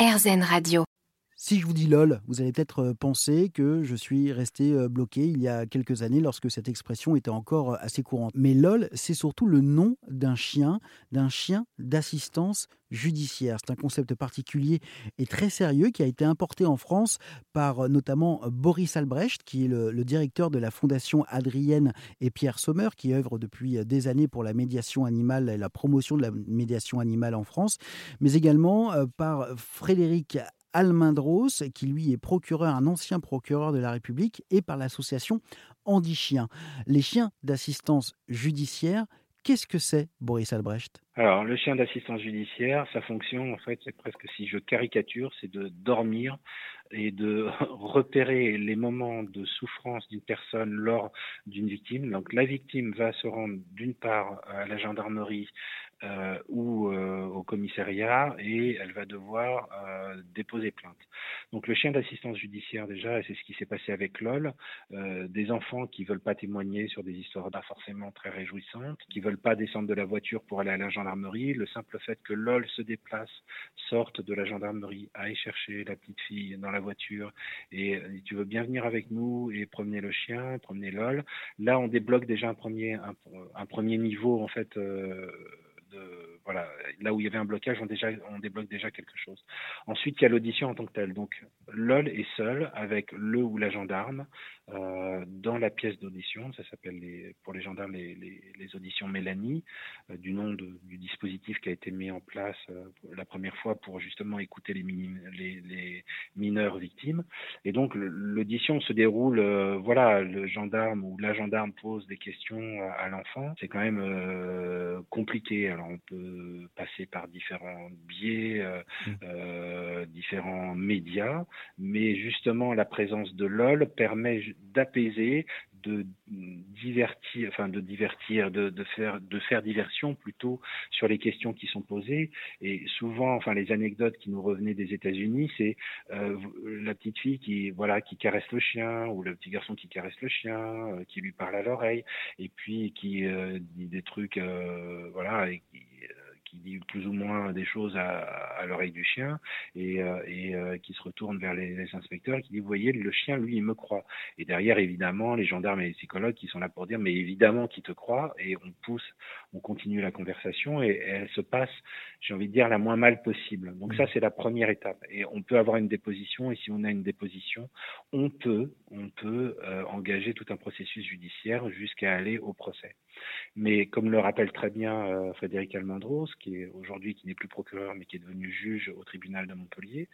RZN Radio. Si je vous dis LOL, vous allez peut-être penser que je suis resté bloqué il y a quelques années lorsque cette expression était encore assez courante. Mais LOL, c'est surtout le nom d'un chien, d'un chien d'assistance judiciaire. C'est un concept particulier et très sérieux qui a été importé en France par notamment Boris Albrecht, qui est le, le directeur de la fondation Adrienne et Pierre Sommer, qui œuvre depuis des années pour la médiation animale et la promotion de la médiation animale en France, mais également par Frédéric Almendros, qui lui est procureur, un ancien procureur de la République, et par l'association Andy Chien. Les chiens d'assistance judiciaire, qu'est-ce que c'est, Boris Albrecht? Alors, le chien d'assistance judiciaire, sa fonction, en fait, c'est presque, si je caricature, c'est de dormir et de repérer les moments de souffrance d'une personne lors d'une victime. Donc, la victime va se rendre d'une part à la gendarmerie euh, ou euh, au commissariat et elle va devoir euh, déposer plainte. Donc le chien d'assistance judiciaire déjà, et c'est ce qui s'est passé avec LOL, euh, des enfants qui veulent pas témoigner sur des histoires pas forcément très réjouissantes, qui veulent pas descendre de la voiture pour aller à la gendarmerie, le simple fait que LOL se déplace, sorte de la gendarmerie, aille chercher la petite fille dans la voiture et tu veux bien venir avec nous et promener le chien, promener LOL? Là on débloque déjà un premier un, un premier niveau en fait. De, voilà, là où il y avait un blocage, on, débloque déjà quelque chose. Ensuite, il y a l'audition en tant que telle. Donc, LOL est seul avec le ou la gendarme euh, dans la pièce d'audition. Ça s'appelle les, pour les gendarmes les, les, les auditions Mélanie, euh, du nom du dispositif qui a été mis en place euh, la première fois pour justement écouter les, les, les mineurs victimes. Et donc, l'audition se déroule, euh, voilà, le gendarme ou la gendarme pose des questions à, à l'enfant. C'est quand même compliqué. Alors, on peut passer par différents biais, euh, mmh. euh, différents médias, mais justement la présence de LOL permet d'apaiser, de divertir, enfin de divertir, de, de, faire, de faire diversion plutôt sur les questions qui sont posées. Et souvent, enfin les anecdotes qui nous revenaient des États-Unis, c'est euh, la petite fille qui voilà qui caresse le chien ou le petit garçon qui caresse le chien, euh, qui lui parle à l'oreille et puis qui euh, dit des trucs, euh, voilà. Et qui, qui dit plus ou moins des choses à, à l'oreille du chien et, euh, et euh, qui se retourne vers les, les, inspecteurs et qui dit vous voyez le chien lui il me croit. Et derrière évidemment les gendarmes et les psychologues qui sont là pour dire mais évidemment qu'il te croit et on pousse on continue la conversation et, et elle se passe j'ai envie de dire la moins mal possible. Donc ça c'est la première étape. Et on peut avoir une déposition et si on a une déposition on peut on peut euh, engager tout un processus judiciaire jusqu'à aller au procès mais comme le rappelle très bien euh, Frédéric Almendros, qui est aujourd'hui qui n'est plus procureur mais qui est devenu juge au tribunal de Montpellier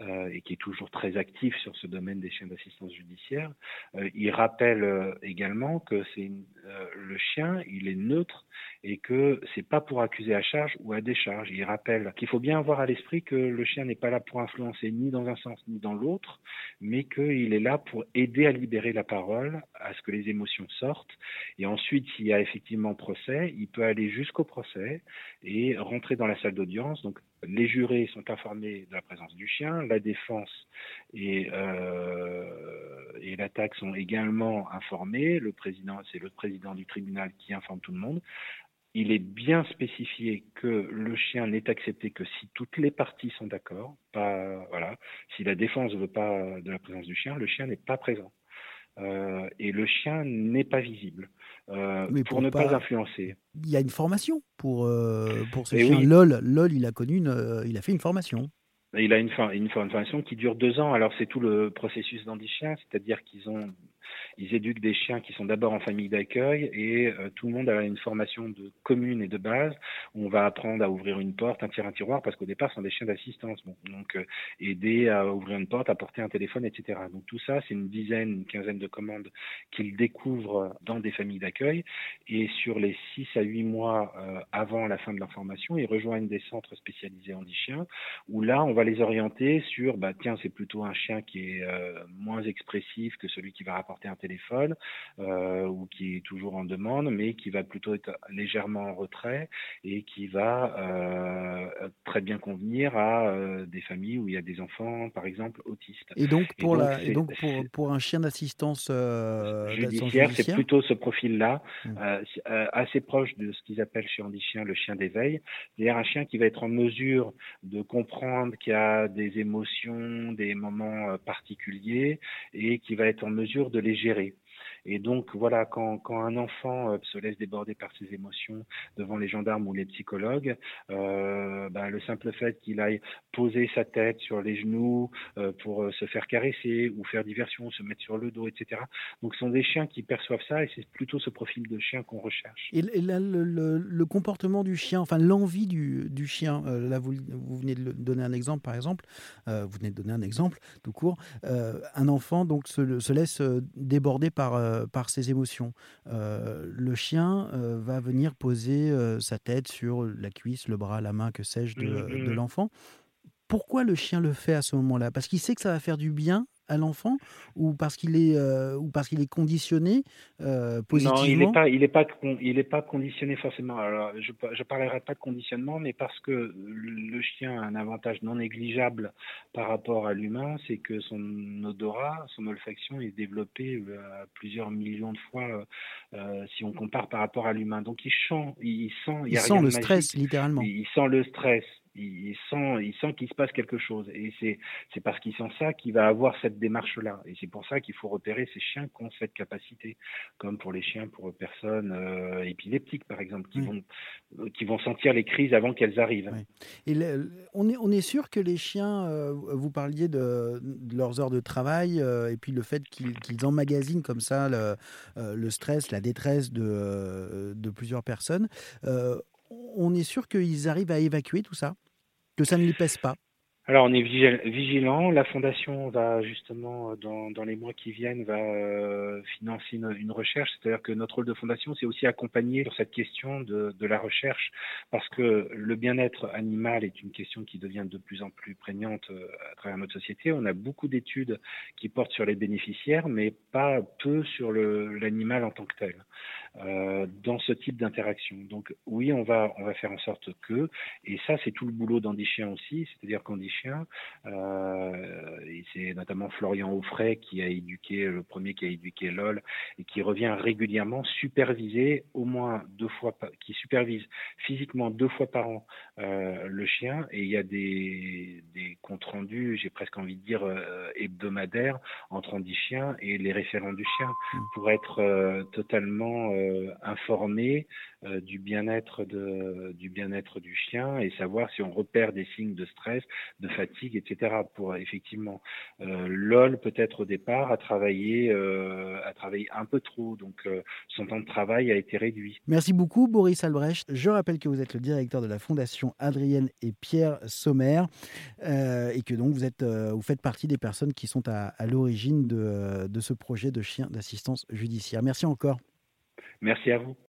euh, et qui est toujours très actif sur ce domaine des chiens d'assistance judiciaire, euh, il rappelle également que c'est le chien, il est neutre et que c'est pas pour accuser à charge ou à décharge. Il rappelle qu'il faut bien avoir à l'esprit que le chien n'est pas là pour influencer ni dans un sens ni dans l'autre, mais qu'il est là pour aider à libérer la parole, à ce que les émotions sortent. Et ensuite, s'il y a effectivement procès, il peut aller jusqu'au procès et rentrer dans la salle d'audience. Donc, les jurés sont informés de la présence du chien, la défense et, euh, et l'attaque sont également informés. Le président, c'est le président du tribunal qui informe tout le monde il est bien spécifié que le chien n'est accepté que si toutes les parties sont d'accord. Pas voilà. Si la défense ne veut pas de la présence du chien, le chien n'est pas présent. Euh, et le chien n'est pas visible euh, pour, pour, ne pas... pas... influencer. Il y a une formation pour euh, pour ce et chien. Oui. LOL, LOL, il a connu, une, il a fait une formation. Il a une, formation qui dure deux ans. Alors c'est tout le processus d'handichien, c'est-à-dire qu'ils ont ils éduquent des chiens qui sont d'abord en famille d'accueil et euh, tout le monde a une formation de commune et de base. On va apprendre à ouvrir une porte, un tirer un tiroir, parce qu'au départ, ce sont des chiens d'assistance. Donc, euh, aider à ouvrir une porte, à porter un téléphone, etc. Donc, tout ça, c'est une dizaine, une quinzaine de commandes qu'ils découvrent dans des familles d'accueil. Et sur les 6 à 8 mois euh, avant la fin de leur formation, ils rejoignent des centres spécialisés en chiens où là, on va les orienter sur, bah, tiens, c'est plutôt un chien qui est euh, moins expressif que celui qui va rapporter un téléphone ou qui est toujours en demande, mais qui va plutôt être légèrement en retrait et qui va très bien convenir à des familles où il y a des enfants, par exemple, autistes. Et donc pour, la, et donc pour, pour un chien d'assistance judiciaire, c'est plutôt ce profil-là, mmh. assez proche de ce qu'ils appellent chez Andy Chien le chien d'éveil, c'est-à-dire un chien qui va être en mesure de comprendre qu'il y a des émotions, des moments euh, particuliers et qui va être en mesure de les gérer. Et donc, voilà, quand, un enfant euh, se laisse déborder par ses émotions devant les gendarmes ou les psychologues, euh, ben, le simple fait qu'il aille poser sa tête sur les genoux euh, pour se faire caresser ou faire diversion, se mettre sur le dos, etc. Donc, ce sont des chiens qui perçoivent ça et c'est plutôt ce profil de chien qu'on recherche. Et, là, le, comportement du chien, enfin l'envie du, chien, là, vous, venez de donner un exemple, par exemple, vous venez de donner un exemple tout court, un enfant donc se laisse déborder par euh, par ses émotions. Euh, le chien euh, va venir poser sa tête sur la cuisse, le bras, la main, que sais-je, de, mmh, de l'enfant. Pourquoi le chien le fait à ce moment-là? Parce qu'il sait que ça va faire du bien à l'enfant ou parce qu'il est euh, ou parce qu'il est conditionné euh, positivement Non, il n'est pas il est pas il est pas conditionné forcément. Alors je je parlerai pas de conditionnement, mais parce que le chien a un avantage non négligeable par rapport à l'humain, c'est que son odorat, son olfaction est développé euh, à plusieurs millions de fois si on compare par rapport à l'humain. Donc il sent il sent il, sent le stress littéralement. il sent le stress il sent, il sent qu'il se passe quelque chose. Et c'est, c'est parce qu'il sent ça qu'il va avoir cette démarche-là. Et c'est pour ça qu'il faut repérer ces chiens qui ont cette capacité, comme pour les chiens pour personnes euh, épileptiques, par exemple, qui, vont, euh, qui vont sentir les crises avant qu'elles arrivent. Et on, est, on est sûr que les chiens, euh, vous parliez de, leurs heures de travail, et puis le fait qu'ils, qu'ils emmagasinent comme ça le, le, stress, la détresse de, de plusieurs personnes on est sûr qu'ils arrivent à évacuer tout ça Que ça ne lui pèse pas alors on est vigilant. La fondation va justement dans, les mois qui viennent va euh, financer une, recherche. C'est-à-dire que notre rôle de fondation, c'est aussi accompagner sur cette question de, la recherche, parce que le bien-être animal est une question qui devient de plus en plus prégnante euh, à travers notre société. On a beaucoup d'études qui portent sur les bénéficiaires, mais pas peu sur l'animal en tant que tel. Euh, dans ce type d'interaction. Donc oui, on va on va faire en sorte que, et ça c'est tout le boulot d'Andy Chien aussi, c'est-à-dire qu'Andy Chien, euh, et c'est notamment Florian Offray qui a éduqué le premier qui a éduqué LOL et qui revient régulièrement superviser au moins deux fois, qui supervise physiquement deux fois par an euh, le chien et il y a des, des comptes rendus, j'ai presque envie de dire hebdomadaires entre Andy Chien et les référents du chien mmh. pour être totalement euh, informer euh, du bien-être du bien-être du chien et savoir si on repère des signes de stress, de fatigue, etc. Pour effectivement, euh, LOL peut-être au départ a travaillé a travaillé un peu trop, donc son temps de travail a été réduit. Merci beaucoup Boris Albrecht. Je rappelle que vous êtes le directeur de la fondation Adrienne et Pierre Sommer et que donc vous êtes vous faites partie des personnes qui sont à, l'origine de ce projet de chien d'assistance judiciaire. Merci encore. Merci à vous.